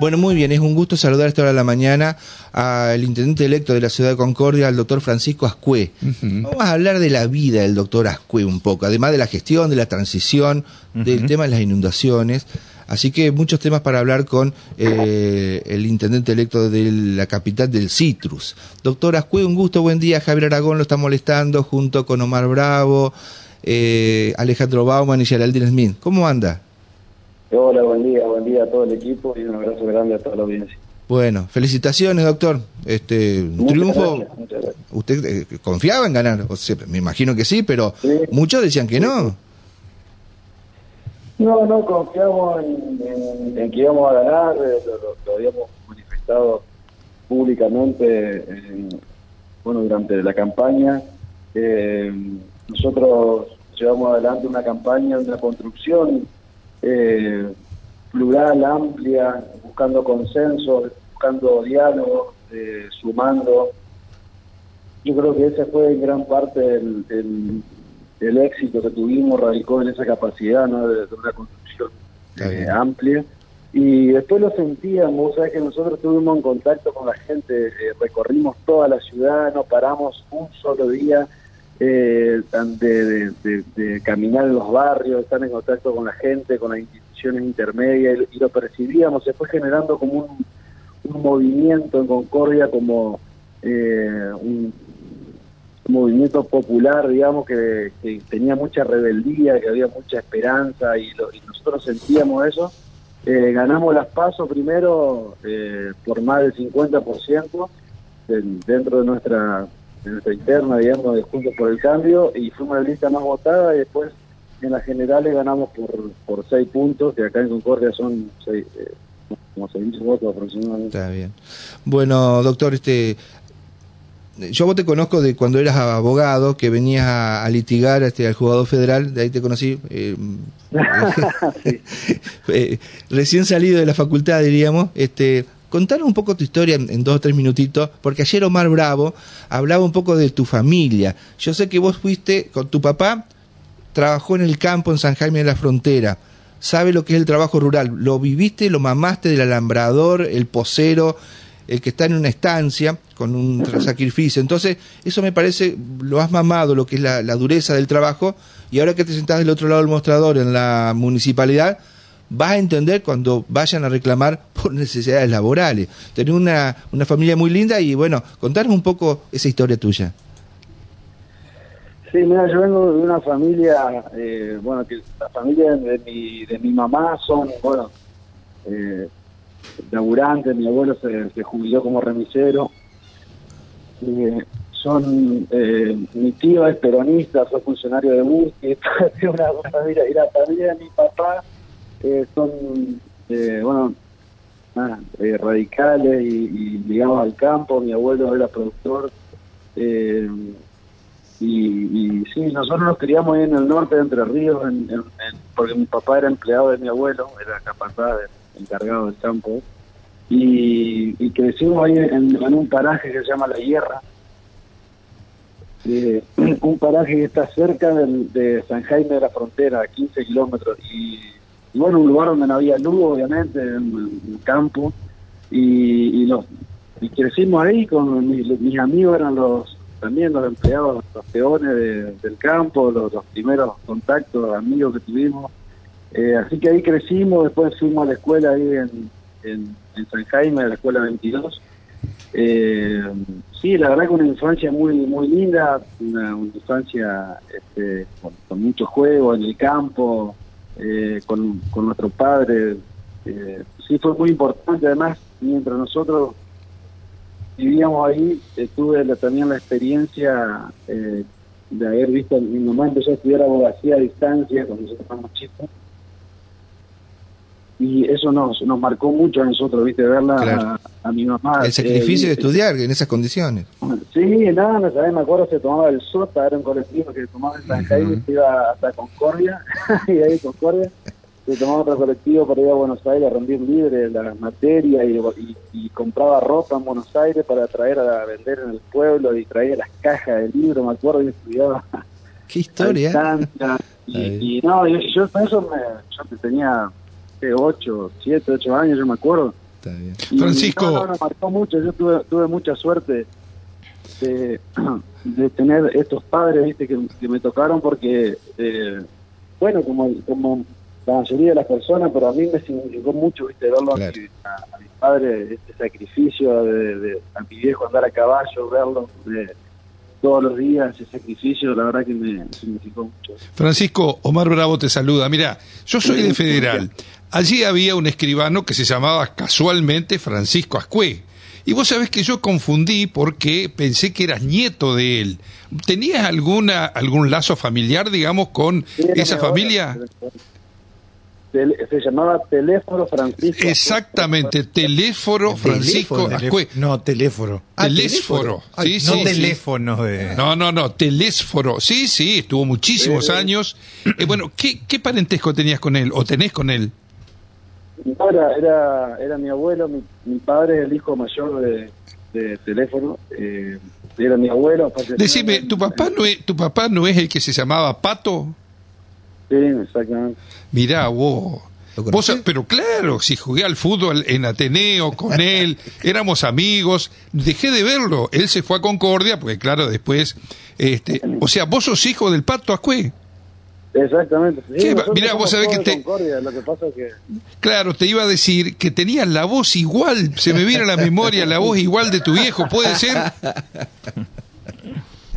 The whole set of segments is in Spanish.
Bueno, muy bien, es un gusto saludar a esta hora de la mañana al intendente electo de la ciudad de Concordia, al doctor Francisco Ascué. Vamos a hablar de la vida del doctor Ascué un poco, además de la gestión, de la transición, del tema de las inundaciones. Así que muchos temas para hablar con eh, el intendente electo de la capital del Citrus. Doctor Ascué, un gusto, buen día. Javier Aragón lo está molestando junto con Omar Bravo, eh, Alejandro Bauman y Geraldine Smith. ¿Cómo anda? Hola, buen día, buen día a todo el equipo y un abrazo grande a toda la audiencia. Bueno, felicitaciones, doctor. Este un triunfo. ¿Usted eh, confiaba en ganar? O sea, me imagino que sí, pero muchos decían que no. No, no confiamos en, que íbamos a ganar, eh, lo, habíamos manifestado públicamente bueno durante la campaña. Eh, nosotros llevamos adelante una campaña, una construcción eh, plural, amplia, buscando consenso, buscando diálogo, eh, sumando. Yo creo que ese fue en gran parte el, el, éxito que tuvimos, radicó en esa capacidad ¿no? de, una construcción eh, amplia. Y después lo sentíamos, sea que nosotros estuvimos en contacto con la gente, recorrimos toda la ciudad, no paramos un solo día eh, de, caminar en los barrios, estar en contacto con la gente, con las instituciones intermedias, y, lo percibíamos, se fue generando como un, movimiento en Concordia, como eh, un, movimiento popular, digamos, que, tenía mucha rebeldía, que había mucha esperanza, y, nosotros sentíamos eso. Eh, ganamos las pasos primero eh, por más del 50% dentro de nuestra en nuestra interna, digamos, de Juntos por el Cambio, y fuimos la lista más votada y después en las generales ganamos por, por seis puntos, que acá en Concordia son seis, eh, como seis votos aproximadamente. Está bien. Bueno, doctor, este yo vos te conozco de cuando eras abogado, que venías a, litigar este, al jugador federal, de ahí te conocí. Eh, eh, recién salido de la facultad, diríamos, este, Contanos un poco tu historia en, dos o tres minutitos, porque ayer Omar Bravo hablaba un poco de tu familia. Yo sé que vos fuiste con tu papá, trabajó en el campo en San Jaime de la Frontera, sabe lo que es el trabajo rural, lo viviste, lo mamaste del alambrador, el posero, el que está en una estancia con un sacrificio. Entonces, eso me parece, lo has mamado, lo que es la, la dureza del trabajo, y ahora que te sentás del otro lado del mostrador en la municipalidad, vas a entender cuando vayan a reclamar por necesidades laborales. Tenés una, una familia muy linda y bueno, contanos un poco esa historia tuya. Sí, mira, yo vengo de una familia, eh, bueno, que la familia de mi, de mi mamá son, bueno, eh, laburantes, mi abuelo se, jubiló como remisero, eh, son, eh, mi tío es peronista, fue funcionario de búsqueda, una, una familia, y la familia de mi papá eh, son, eh, bueno, eh, radicales y, ligados al campo. Mi abuelo era productor. y, y, sí, nosotros nos criamos ahí en el norte de Entre Ríos, porque mi papá era empleado de mi abuelo, era capataz, encargado del campo. Y, crecimos ahí en, un paraje que se llama La Hierra, un paraje que está cerca de San Jaime de la Frontera, a 15 kilómetros, y y bueno, un lugar donde no había luz, obviamente, en el campo, y, y, los, y crecimos ahí con mis, amigos, eran los también los empleados, los peones del campo, los, primeros contactos, amigos que tuvimos. Eh, así que ahí crecimos, después fuimos a la escuela ahí en, en, San Jaime, a la escuela 22. Eh, sí, la verdad que una infancia muy muy linda, una, infancia este, con, con mucho juego en el campo, eh, con, con nuestro padre. Eh, sí, fue muy importante. Además, mientras nosotros vivíamos ahí, eh, tuve también la experiencia eh, de haber visto, mi mamá empezó a estudiar abogacía a distancia cuando nosotros éramos chicos y eso nos, nos marcó mucho a nosotros, ¿viste? Verla a, mi mamá. El sacrificio de estudiar en esas condiciones. Sí, nada, no sabes, me acuerdo se tomaba el SOTA, era un colectivo que tomaba en San Jaime, se iba hasta Concordia, y ahí Concordia, se tomaba otro colectivo para ir a Buenos Aires a rendir libre las materias y, y, compraba ropa en Buenos Aires para traer a vender en el pueblo y traía las cajas de libros, me acuerdo, y estudiaba. Qué historia. Y, y, no, yo, yo eso me, yo tenía 8, 7, 8 años, yo me acuerdo. Francisco. No, no, marcó mucho. Yo tuve, tuve mucha suerte de, de tener estos padres viste que, que me tocaron porque, eh, bueno, como, como la mayoría de las personas, pero a mí me significó mucho viste verlo Claro. a, mi, a- a mi padre, este sacrificio de, de- a mi viejo andar a caballo, verlo de, todos los días, ese sacrificio, la verdad que me significó mucho. Francisco, Omar Bravo te saluda. Mira, yo soy de Federal. Allí había un escribano que se llamaba casualmente Francisco Ascue. Y vos sabés que yo confundí porque pensé que eras nieto de él. ¿Tenías alguna algún lazo familiar, digamos, con Sí, esa mi familia? se llamaba Teléfono Francisco. Exactamente, teléfono Francisco. Ascue. No, teléfono. Ah, Telésforo. Ay, Sí, no sí, sí. teléfono. No, no, no, telésforo. Sí, sí, estuvo muchísimos Sí. años. Eh, bueno, ¿qué, ¿qué parentesco tenías con él o tenés con él? No, era, era, era mi abuelo, mi, mi padre es el hijo mayor de, de teléfono. eh, era mi abuelo. Decime, ¿tu papá, no es, ¿tu papá no es el que se llamaba Pato? Sí, exactamente. Mirá, vos. ¿Lo Vos pero claro, si jugué al fútbol en Ateneo con él, éramos amigos, dejé de verlo. Él se fue a Concordia, porque claro, después, este, o sea, vos sos hijo del Pato Ascue. Exactamente. Sí, ¿Qué va- nosotros mirá, vos sabés que te- Concordia, Lo que pasa es que... Claro, te iba a decir que tenías la voz igual, se me viene a la memoria la voz igual de tu viejo, ¿puede ser?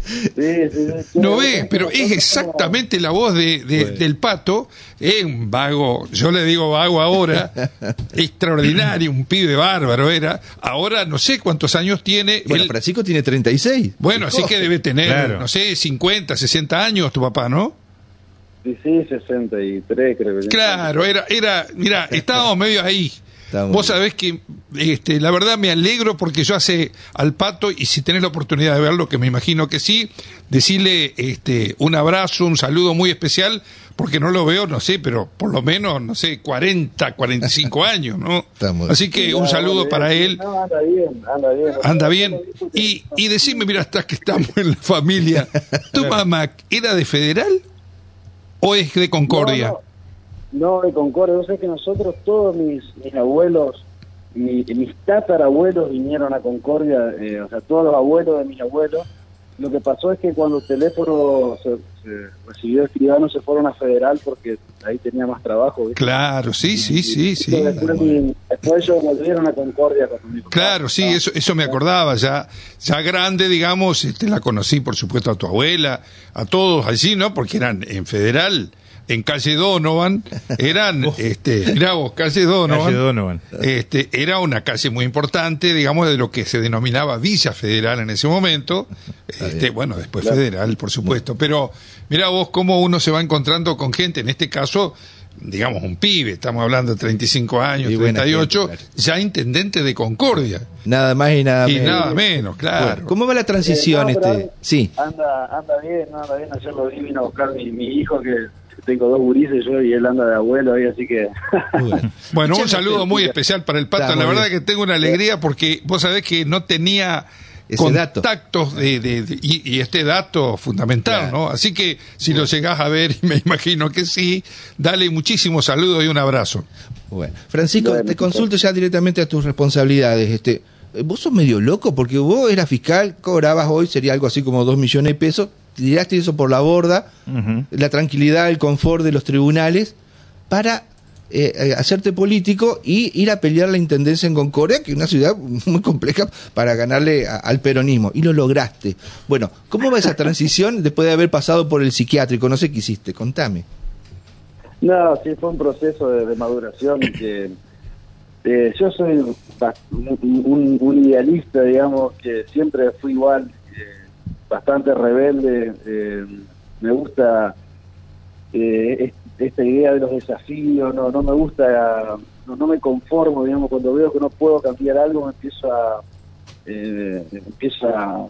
Sí, sí, sí, No sí, ve, nosotros pero es exactamente la voz de, de- Bueno. del pato, es un vago, yo le digo vago ahora, extraordinario, un pibe bárbaro era, ahora no sé cuántos años tiene, Bueno, él- Francisco tiene 36. bueno, así que debe tener, Claro. no sé, 50, 60 años tu papá, ¿no? Sí, sí, 63 creo que. Claro, era, era, mira, estábamos medio ahí. Vos bien. sabés que, este, la verdad me alegro porque yo hace al pato, y si tenés la oportunidad de verlo, que me imagino que sí, decirle este, un abrazo, un saludo muy especial, porque no lo veo, no sé, pero por lo menos, no sé, 40, 45 años, ¿no? Estamos- Así que un saludo para él. No, anda bien, anda bien. Anda bien. Y, y decime, mira, hasta que estamos en la familia, ¿tu mamá era de Federal o es de Concordia? No, de Concordia. Yo sé que nosotros, todos mis, mis abuelos, mi- mis tatarabuelos vinieron a Concordia, eh, o sea, todos los abuelos de mis abuelos. Lo que pasó es que cuando el teléfono se, recibió escribano se fueron a Federal porque ahí tenía más trabajo. ¿viste? Claro, sí, sí, sí, sí. Y Después, ellos volvieron a Concordia con mi. Claro, sí, eso, eso me acordaba, ya, ya grande, digamos, este, la conocí, por supuesto, a tu abuela, a todos allí, ¿no? Porque eran en Federal, en calle Donovan, eran, este, mirá vos, calle Donovan, Calle Donovan. este, era una calle muy importante, digamos, de lo que se denominaba Villa Federal en ese momento, este, bueno, después Federal, por supuesto, pero mirá vos cómo uno se va encontrando con gente, en este caso, digamos, un pibe, estamos hablando de 35 años, Y buena 38, gente, claro. ya intendente de Concordia. Nada más y nada Y menos. nada menos, claro. Bueno, ¿Cómo va la transición? Eh, no, este? Sí. Anda, anda bien, no, anda bien. Ayer lo vi, vino a buscar mi, mi hijo, que tengo dos gurises yo y él anda de abuelo ahí, así que... Bueno. Un saludo muy especial para el Pato. La verdad bien. que tengo una alegría porque vos sabés que no tenía Ese dato. contactos de, de- de- y, y este dato fundamental, Claro. ¿no? Así que si lo llegás a ver, y me imagino que sí, dale muchísimos saludos y un abrazo. Bueno, Francisco, Bueno, te consulto ya directamente a tus responsabilidades. Este, vos sos medio loco porque vos eras fiscal, cobrabas hoy, sería algo así como dos millones de pesos, tiraste eso por la borda, la tranquilidad, el confort de los tribunales, para eh, eh, hacerte político y ir a pelear la intendencia en Concordia, que es una ciudad muy compleja para ganarle a- al peronismo. Y lo lograste. Bueno, ¿cómo va esa transición después de haber pasado por el psiquiátrico? No sé qué hiciste, contame. No, sí, fue un proceso de, de maduración que eh, yo soy un, un- un idealista, digamos, que siempre fui igual, bastante rebelde, eh, me gusta eh, es- esta idea de los desafíos, no, no me gusta, no, no me conformo, digamos, cuando veo que no puedo cambiar algo, me empiezo a, eh, empiezo a,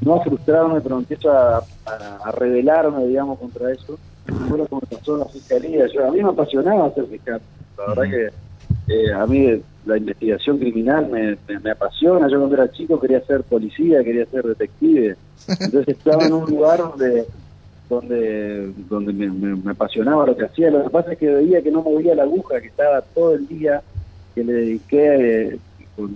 no a frustrarme, pero empiezo a, a, a rebelarme, digamos, contra eso fue lo que me pasó en la fiscalía. Yo, a mí me apasionaba ser fiscal. La verdad que eh, a mí la investigación criminal me, me, me apasiona. Yo cuando era chico quería ser policía, quería ser detective. Entonces estaba en un lugar donde donde donde me, me- apasionaba lo que hacía. Lo que pasa es que veía que no movía la aguja, que estaba todo el día que le dediqué eh,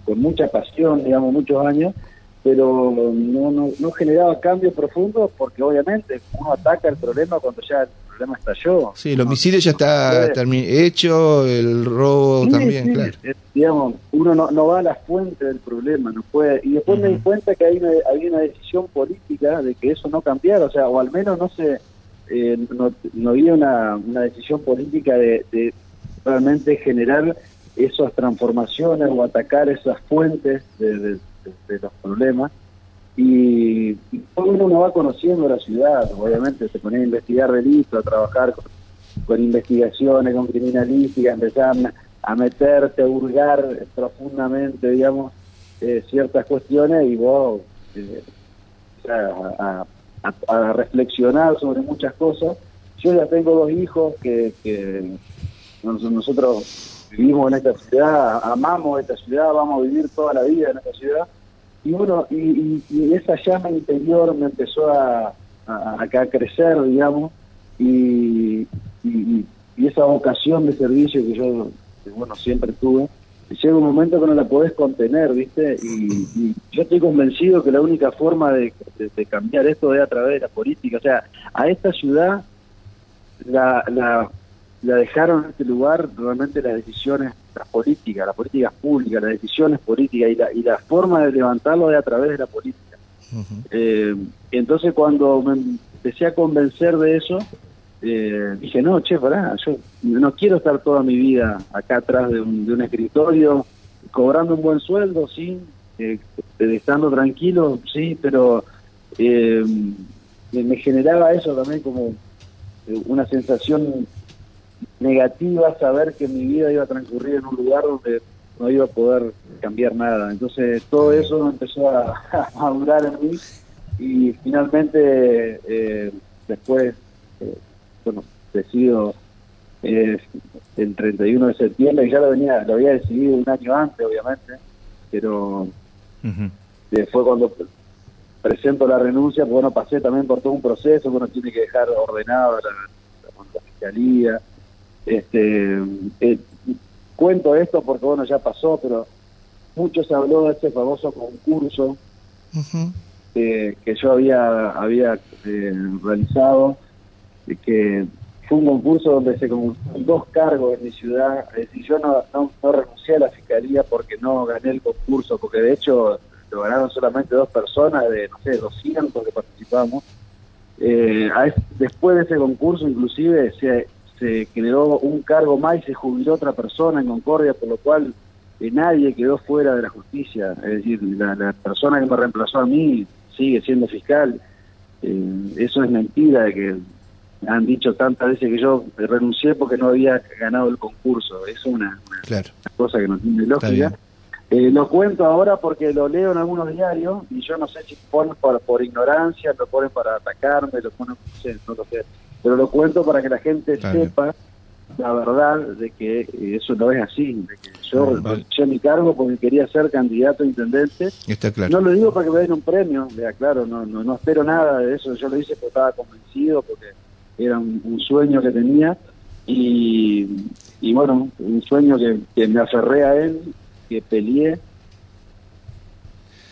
con, mucha pasión, digamos, muchos años, pero no, no, no generaba cambios profundos porque obviamente uno ataca el problema cuando ya problema estalló. Sí, el homicidio ya está hecho, el robo también, claro. Digamos, uno no, no, va a la fuente del problema, no puede. Y después me di cuenta que hay una, había una decisión política de que eso no cambiara, o sea, o al menos no se eh, no, no, había una, una decisión política de, de realmente generar esas transformaciones o atacar esas fuentes de, los problemas. Y, todo uno va conociendo la ciudad, obviamente se ponía a investigar delitos, a trabajar con, investigaciones, con criminalística, empezar a meterte, a hurgar profundamente, digamos, eh, ciertas cuestiones y vos eh, a, reflexionar sobre muchas cosas. Yo ya tengo dos hijos que, que nosotros vivimos en esta ciudad, amamos esta ciudad, vamos a vivir toda la vida en esta ciudad. Y bueno, y, esa llama interior me empezó a, a, crecer, digamos, y, y, esa vocación de servicio que yo, bueno, siempre tuve, llega un momento que no la podés contener, ¿viste? Y, yo estoy convencido que la única forma de, de, cambiar esto es a través de la política. O sea, a esta ciudad la, la la dejaron en este lugar realmente las decisiones, las políticas, las políticas públicas, las decisiones políticas y la, y la forma de levantarlo es a través de la política. eh, entonces cuando me empecé a convencer de eso, eh, dije, no, che, pará, yo no quiero estar toda mi vida acá atrás de un, de un escritorio, cobrando un buen sueldo, sí, eh, estando tranquilo, sí, pero eh, me generaba eso también como una sensación negativa saber que mi vida iba a transcurrir en un lugar donde no iba a poder cambiar nada. Entonces todo eso empezó a, a durar en mí y finalmente eh, después, eh, bueno, decido eh, el 31 de septiembre, ya lo, venía, lo había decidido un año antes, obviamente, pero fue cuando presento la renuncia, pues bueno, pasé también por todo un proceso, bueno, tiene que dejar ordenado la, la fiscalía, este, eh, cuento esto porque, bueno, ya pasó, pero mucho se habló de este famoso concurso que yo había, había eh, realizado, que fue un concurso donde se con dos cargos en mi ciudad. y yo no, no, renuncié a la fiscalía porque no gané el concurso, porque de hecho lo ganaron solamente dos personas de, no sé, 200 que participamos. Eh, después de ese concurso, inclusive, se se generó un cargo más y se jubiló otra persona en Concordia, por lo cual eh, nadie quedó fuera de la justicia. Es decir, la, persona que me reemplazó a mí sigue siendo fiscal. Eh, eso es mentira de que han dicho tantas veces que yo renuncié porque no había ganado el concurso. Es una, cosa que no tiene lógica. Eh, lo cuento ahora porque lo leo en algunos diarios y yo no sé si ponen por, por ignorancia, lo ponen para atacarme, lo ponen, no sé, no lo sé pero lo cuento para que la gente sepa la verdad de que eh, eso no es así, de que yo eché mi cargo porque quería ser candidato a intendente. Está claro. No lo digo para que me den un premio, ya claro, no, no, no espero nada de eso, yo lo hice porque estaba convencido, porque era un, sueño que tenía. Y, y bueno, un sueño que, me aferré a él, que peleé,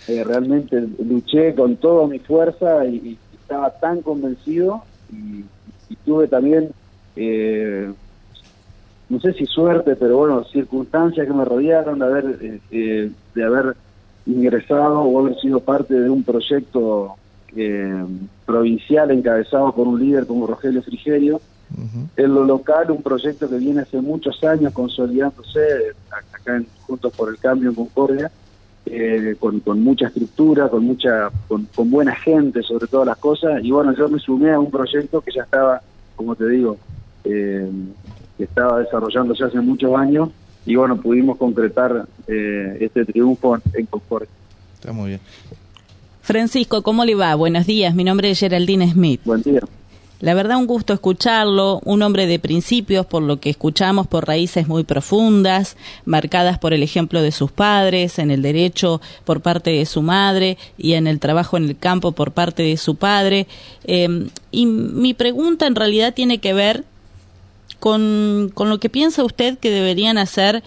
eh, realmente luché con toda mi fuerza y, y estaba tan convencido y y tuve también, eh, no sé si suerte, pero bueno, circunstancias que me rodearon de haber, eh, eh, de haber ingresado o haber sido parte de un proyecto provincial encabezado por un líder como Rogelio Frigerio. En lo local, un proyecto que viene hace muchos años consolidándose acá en Juntos por el Cambio en Concordia, con, con, mucha estructura, con mucha, con, con, buena gente sobre todas las cosas. Y bueno, yo me sumé a un proyecto que ya estaba, como te digo, eh, que estaba desarrollándose hace muchos años. Y bueno, pudimos concretar eh, este triunfo en Concordia. Está muy bien. Francisco, ¿cómo le va? Buenos días, mi nombre es Geraldine Smith. Buen día. La verdad, un gusto escucharlo, un hombre de principios, por lo que escuchamos, por raíces muy profundas, marcadas por el ejemplo de sus padres, en el derecho por parte de su madre y en el trabajo en el campo por parte de su padre. Em, y mi pregunta en realidad tiene que ver con, con lo que piensa usted que deberían hacer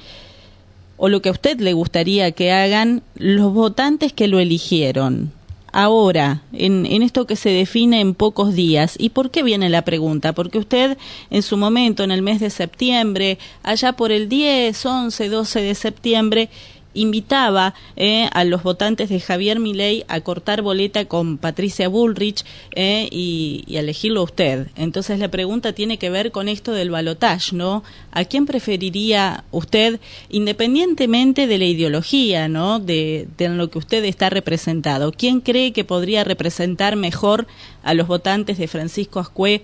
o lo que a usted le gustaría que hagan los votantes que lo eligieron? Ahora, en, en, esto que se define en pocos días. ¿Y por qué viene la pregunta? Porque usted en su momento, en el mes de septiembre, allá por el 10, 11, 12 de septiembre, invitaba eh, a los votantes de Javier Milei a cortar boleta con Patricia Bullrich eh, y, y, elegirlo a usted. Entonces la pregunta tiene que ver con esto del balotage, ¿no? ¿A quién preferiría usted, independientemente de la ideología, ¿no? De, de lo que usted está representado? ¿Quién cree que podría representar mejor a los votantes de Francisco Ascue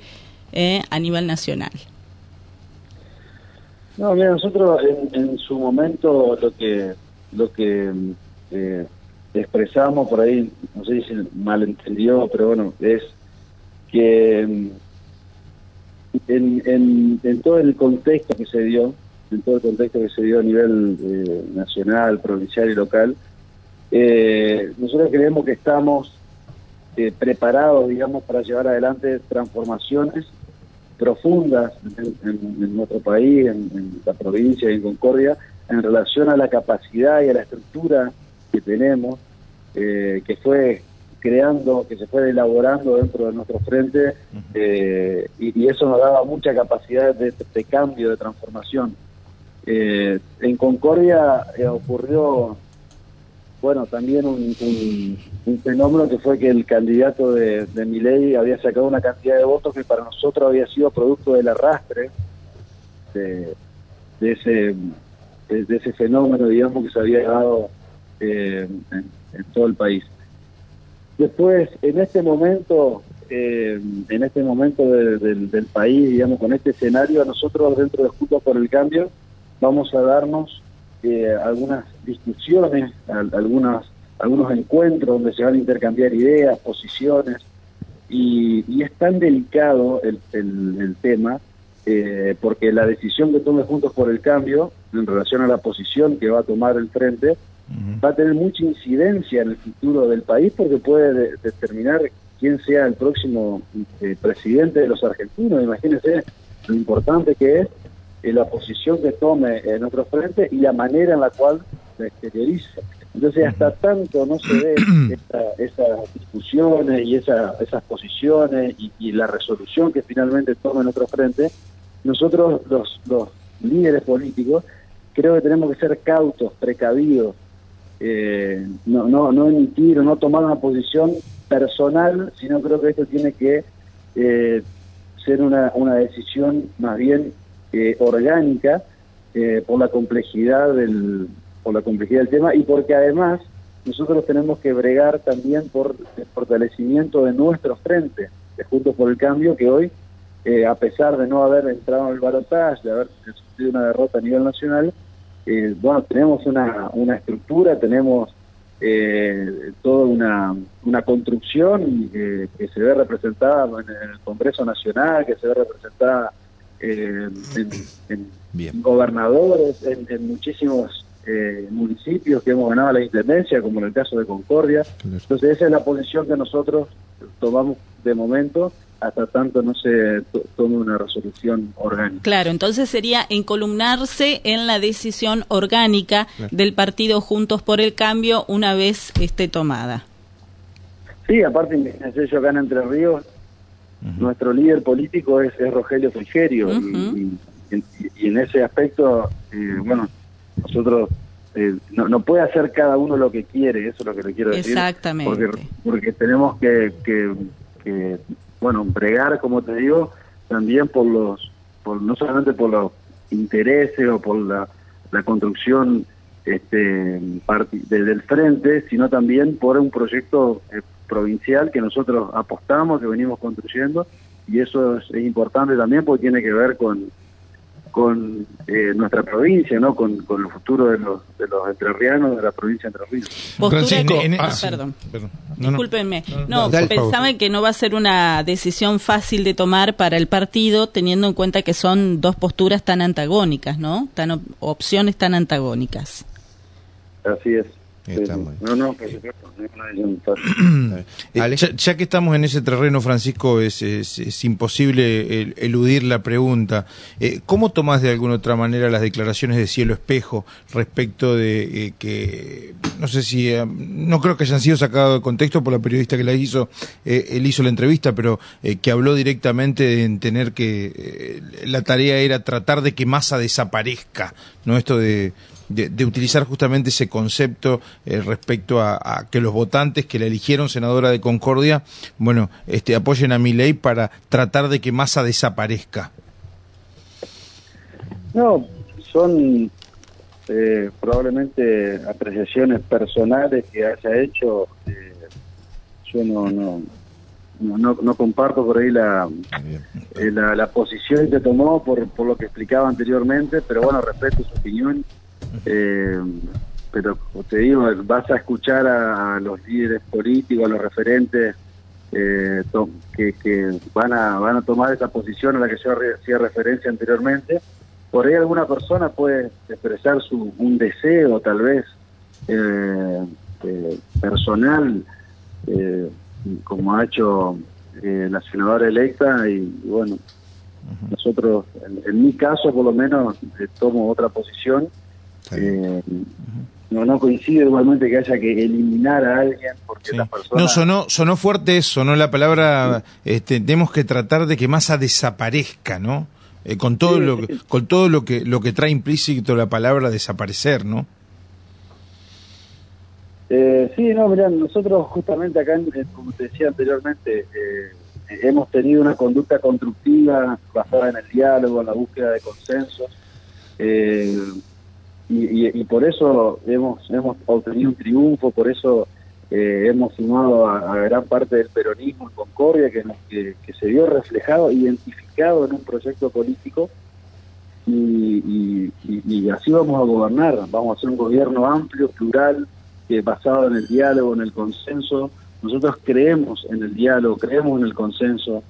eh, a nivel nacional? No, mira, nosotros en, en su momento lo que lo que eh, expresamos por ahí, no sé si malentendió, pero bueno, es que en, en, en, todo el contexto que se dio, en todo el contexto que se dio a nivel eh, nacional, provincial y local, eh, nosotros creemos que estamos eh, preparados, digamos, para llevar adelante transformaciones profundas en, en, en nuestro país, en, en la provincia y en Concordia, en relación a la capacidad y a la estructura que tenemos, eh, que fue creando, que se fue elaborando dentro de nuestro frente, eh, y, y, eso nos daba mucha capacidad de, de cambio, de transformación. Eh, en Concordia eh, ocurrió, bueno, también un, un, un, fenómeno que fue que el candidato de, de Miley había sacado una cantidad de votos que para nosotros había sido producto del arrastre de, de ese de ese fenómeno, digamos, que se había dado eh, en, en, todo el país. Después, en este momento, eh, en este momento de, de, del país, digamos, con este escenario, nosotros dentro de Juntos por el Cambio vamos a darnos eh, algunas discusiones, algunas, algunos encuentros donde se van a intercambiar ideas, posiciones, y, y es tan delicado el, el, el tema eh, porque la decisión que tome Juntos por el Cambio en relación a la posición que va a tomar el frente uh -huh. va a tener mucha incidencia en el futuro del país porque puede de determinar quién sea el próximo eh, presidente de los argentinos. Imagínense lo importante que es eh, la posición que tome en otro frente y la manera en la cual se exterioriza. Entonces, hasta tanto no se ve esa, esas discusiones y esa, esas posiciones y, y, la resolución que finalmente tome en otro frente, nosotros los, los líderes políticos creo que tenemos que ser cautos, precavidos, eh, no, no, no emitir o no tomar una posición personal, sino creo que esto tiene que eh, ser una, una decisión más bien eh, orgánica eh, por la complejidad del por la complejidad del tema y porque además nosotros tenemos que bregar también por el fortalecimiento de nuestro frente, de Juntos por el Cambio, que hoy eh, a pesar de no haber entrado en el balotaje, de haber sufrido una derrota a nivel nacional, eh, bueno, tenemos una, una estructura, tenemos eh, toda una, una construcción que se ve representada en el Congreso Nacional, que se ve representada en, en, en, gobernadores, en, en muchísimos municipios que hemos ganado la intendencia, como en el caso de Concordia. Entonces esa es la posición que nosotros tomamos de momento hasta tanto no se tome una resolución orgánica. Claro, entonces sería encolumnarse en la decisión orgánica claro. del partido Juntos por el Cambio una vez esté tomada. Sí, aparte, yo acá en Entre Ríos, uh -huh. nuestro líder político es, es Rogelio Frigerio, uh -huh. y, y, y, en ese aspecto, eh, bueno, nosotros eh, no, no, puede hacer cada uno lo que quiere, eso es lo que le quiero decir. Exactamente. Porque, porque tenemos que, que, que bueno, bregar, como te digo, también por los, por, no solamente por los intereses o por la, construcción este, de, del frente, sino también por un proyecto eh, provincial que nosotros apostamos, que venimos construyendo, y eso es, es importante también porque tiene que ver con, con eh, nuestra provincia, ¿no? Con, con, el futuro de los, de los entrerrianos de la provincia de Entre Ríos. Francisco, en, ah, perdón, perdón. No, Discúlpenme. No, no pensaba que no va a ser una decisión fácil de tomar para el partido, teniendo en cuenta que son dos posturas tan antagónicas, ¿no? Tan op opciones tan antagónicas. Así es. No, no, por supuesto, eh, ya, que estamos en ese terreno, Francisco, es, es, imposible eludir la pregunta. Eh, ¿Cómo tomás de alguna otra manera las declaraciones de Cielo Espejo respecto de eh, que, no sé si, no creo que hayan sido sacados de contexto por la periodista que la hizo, él hizo la entrevista, pero que habló directamente en tener que, la tarea era tratar de que Massa desaparezca, ¿no? Esto de de, utilizar justamente ese concepto eh, respecto a, que los votantes que la eligieron senadora de Concordia, bueno, este, apoyen a mi ley para tratar de que Massa desaparezca. No, son eh, probablemente apreciaciones personales que haya hecho. Eh, yo no, no, no, no, comparto por ahí la, la, la, posición que tomó por, por lo que explicaba anteriormente, pero bueno, respeto su opinión eh, pero te digo, vas a escuchar a, los líderes políticos, a los referentes eh, que, van, a, van a tomar esa posición a la que yo hacía referencia anteriormente. Por ahí alguna persona puede expresar su, un deseo, tal vez, eh, eh personal, eh, como ha hecho la senadora electa, y, bueno, nosotros, en, mi caso por lo menos, tomo otra posición eh, no, no coincide igualmente que haya que eliminar a alguien porque las personas... No, sonó, sonó fuerte eso, ¿no? La palabra, este, tenemos que tratar de que Massa desaparezca, ¿no? Eh, con todo lo que, con todo lo que lo que trae implícito la palabra desaparecer, ¿no? Eh, sí, no, mirá, nosotros justamente acá, como te decía anteriormente, hemos tenido una conducta constructiva basada en el diálogo, en la búsqueda de consensos. Eh, y, por eso hemos, hemos obtenido un triunfo, por eso eh, hemos sumado a, gran parte del peronismo en Concordia, que, que, se vio reflejado, identificado en un proyecto político, y, así vamos a gobernar, vamos a hacer un gobierno amplio, plural, que basado en el diálogo, en el consenso. Nosotros creemos en el diálogo, creemos en el consenso,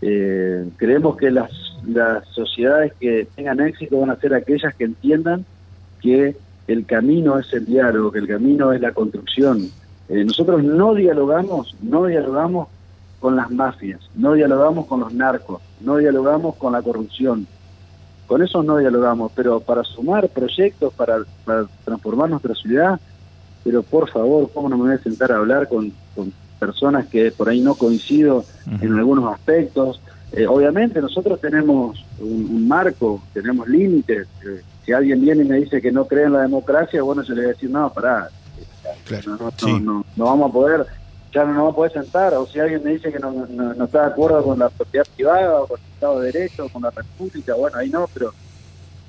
eh, creemos que las, las sociedades que tengan éxito van a ser aquellas que entiendan que el camino es el diálogo, que el camino es la construcción. Eh, nosotros no dialogamos, no dialogamos con las mafias, no dialogamos con los narcos, no dialogamos con la corrupción. Con eso no dialogamos, pero para sumar proyectos, para, transformar nuestra ciudad, pero por favor, ¿cómo no me voy a sentar a hablar con, personas que por ahí no coincido en algunos aspectos? Eh, obviamente nosotros tenemos un, marco, tenemos límites. Eh, si alguien viene y me dice que no cree en la democracia, bueno, yo le voy a decir, no, pará, no, no, no, vamos a poder, ya no nos vamos a poder sentar. O si alguien me dice que no, no, está de acuerdo con la propiedad privada o con el Estado de Derecho o con la República, bueno, ahí no, pero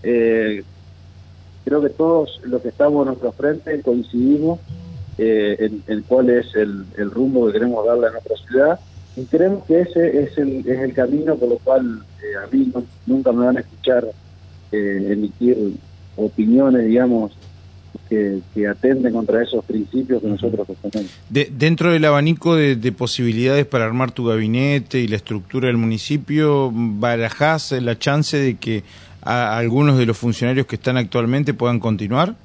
eh, creo que todos los que estamos en nuestro frente coincidimos en, en, cuál es el, el rumbo que queremos darle a nuestra ciudad y creemos que ese es el, es el camino por lo cual eh, a mí nunca me van a escuchar eh, emitir opiniones, digamos, que, que, atenden contra esos principios que nosotros sostenemos. De, dentro del abanico de, posibilidades para armar tu gabinete y la estructura del municipio, ¿barajás la chance de que algunos de los funcionarios que están actualmente puedan continuar?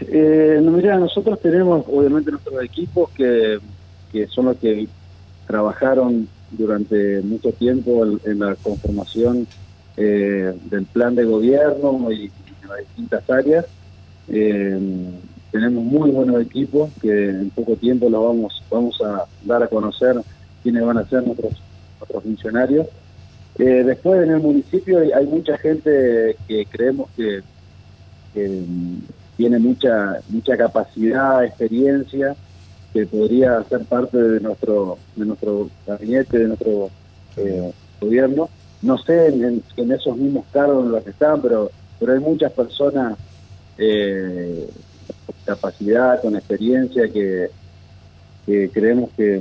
Eh, nosotros tenemos obviamente nuestros equipos que, que son los que trabajaron durante mucho tiempo en, la conformación eh, del plan de gobierno y, en las distintas áreas. Eh, tenemos muy buenos equipos que en poco tiempo los vamos vamos a dar a conocer quiénes van a ser nuestros, nuestros funcionarios. Eh, después en el municipio hay, mucha gente que creemos que tiene mucha mucha capacidad, experiencia, que podría ser parte de nuestro de nuestro gabinete, de nuestro eh, gobierno. No sé en, esos mismos cargos en los que están, pero pero hay muchas personas eh, con capacidad, con experiencia que, que creemos que,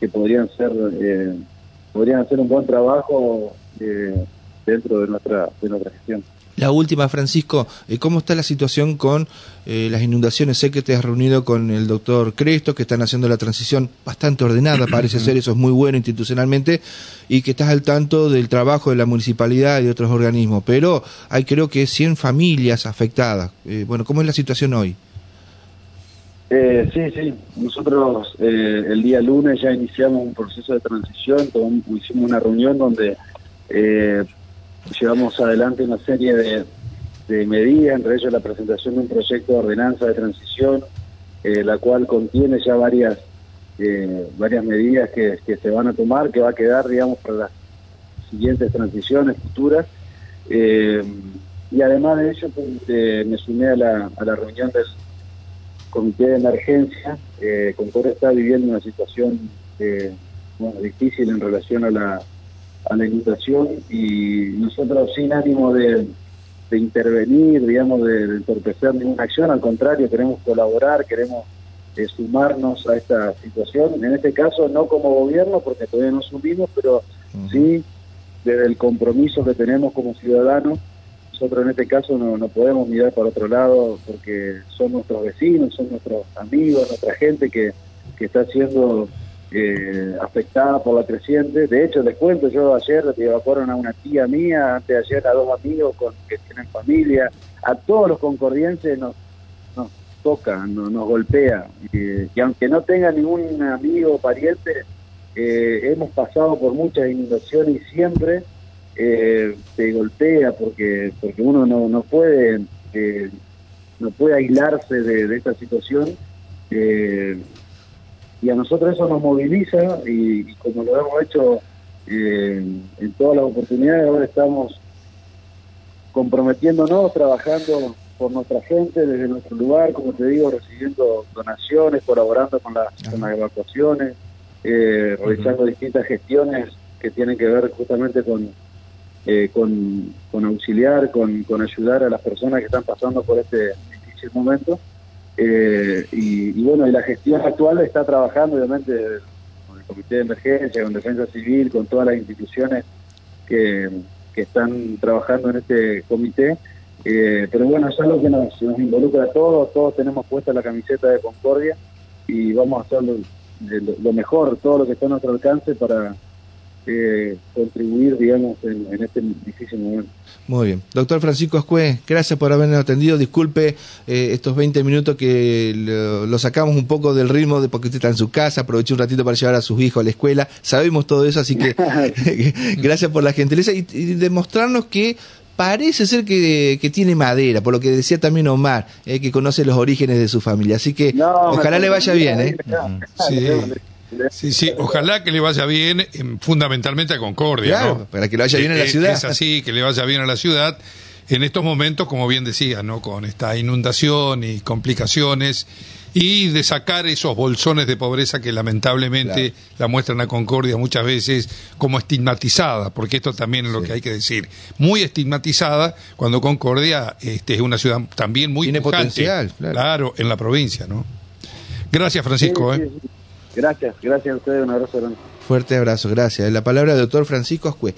que podrían ser eh, podrían hacer un buen trabajo eh, dentro de nuestra de nuestra gestión. La última, Francisco, eh, ¿cómo está la situación con eh, las inundaciones? Sé que te has reunido con el doctor Cresto, que están haciendo la transición bastante ordenada, parece ser, eso es muy bueno institucionalmente, y que estás al tanto del trabajo de la municipalidad y de otros organismos, pero hay creo que 100 familias afectadas. Eh, bueno, ¿cómo es la situación hoy? sí, sí, nosotros el día lunes ya iniciamos un proceso de transición, hicimos una reunión donde llevamos adelante una serie de, medidas, entre ellos la presentación de un proyecto de ordenanza de transición, eh, la cual contiene ya varias eh, varias medidas que, se van a tomar, que va a quedar, digamos, para las siguientes transiciones futuras. Eh, y además de ello, pues, me sumé a la, a la reunión del comité de emergencia. Concord está viviendo una situación bueno, difícil en relación a la a la inundación y nosotros sin ánimo de, intervenir, digamos, de, entorpecer ninguna acción, al contrario, queremos colaborar, queremos eh, sumarnos a esta situación, en este caso no como gobierno, porque todavía no subimos, pero sí desde el compromiso que tenemos como ciudadanos, nosotros en este caso no, no podemos mirar para otro lado porque son nuestros vecinos, son nuestros amigos, nuestra gente que, que está haciendo eh, afectada por la creciente. De hecho, les cuento, yo ayer evacuaron a una tía mía, antes de ayer a dos amigos con, que tienen familia, a todos los concordienses nos, nos toca, nos, golpea. y aunque no tenga ningún amigo o pariente, eh, hemos pasado por muchas inundaciones y siempre eh, se golpea porque porque uno no, no puede eh, no puede aislarse de, esta situación eh, y a nosotros eso nos moviliza y, como lo hemos hecho eh, en todas las oportunidades, ahora estamos comprometiéndonos, trabajando por nuestra gente desde nuestro lugar, como te digo, recibiendo donaciones, colaborando con, las evacuaciones, eh, realizando distintas gestiones que tienen que ver justamente con, eh, con, con, auxiliar, con, con ayudar a las personas que están pasando por este difícil momento. Eh, y, bueno, y la gestión actual está trabajando obviamente con el Comité de Emergencia, con Defensa Civil, con todas las instituciones que, están trabajando en este comité. Eh, pero bueno, es algo que nos, involucra a todos, todos tenemos puesta la camiseta de Concordia y vamos a hacer lo, lo mejor, todo lo que está a nuestro alcance para, eh, contribuir, digamos, en, este difícil momento. Muy bien. Doctor Francisco Ascue, gracias por habernos atendido. Disculpe eh, estos 20 minutos que lo, sacamos un poco del ritmo de porque usted está en su casa, aproveché un ratito para llevar a sus hijos a la escuela. Sabemos todo eso, así que gracias por la gentileza y, demostrarnos que parece ser que, tiene madera, por lo que decía también Omar, eh, que conoce los orígenes de su familia. Así que ojalá le vaya bien. ¿eh? Sí. Sí, sí, ojalá que le vaya bien, fundamentalmente a Concordia. para que le vaya bien a la ciudad. Es así, que le vaya bien a la ciudad. En estos momentos, como bien decía, ¿no? con esta inundación y complicaciones, y de sacar esos bolsones de pobreza que lamentablemente la muestran a Concordia muchas veces como estigmatizada, porque esto también es lo que hay que decir, muy estigmatizada cuando Concordia este, es una ciudad también muy Tiene potencial, claro. en la provincia, ¿no? Gracias, Francisco. ¿eh? Gracias, gracias a ustedes, un abrazo grande. Fuerte abrazo, gracias. La palabra del doctor Francisco Ascue.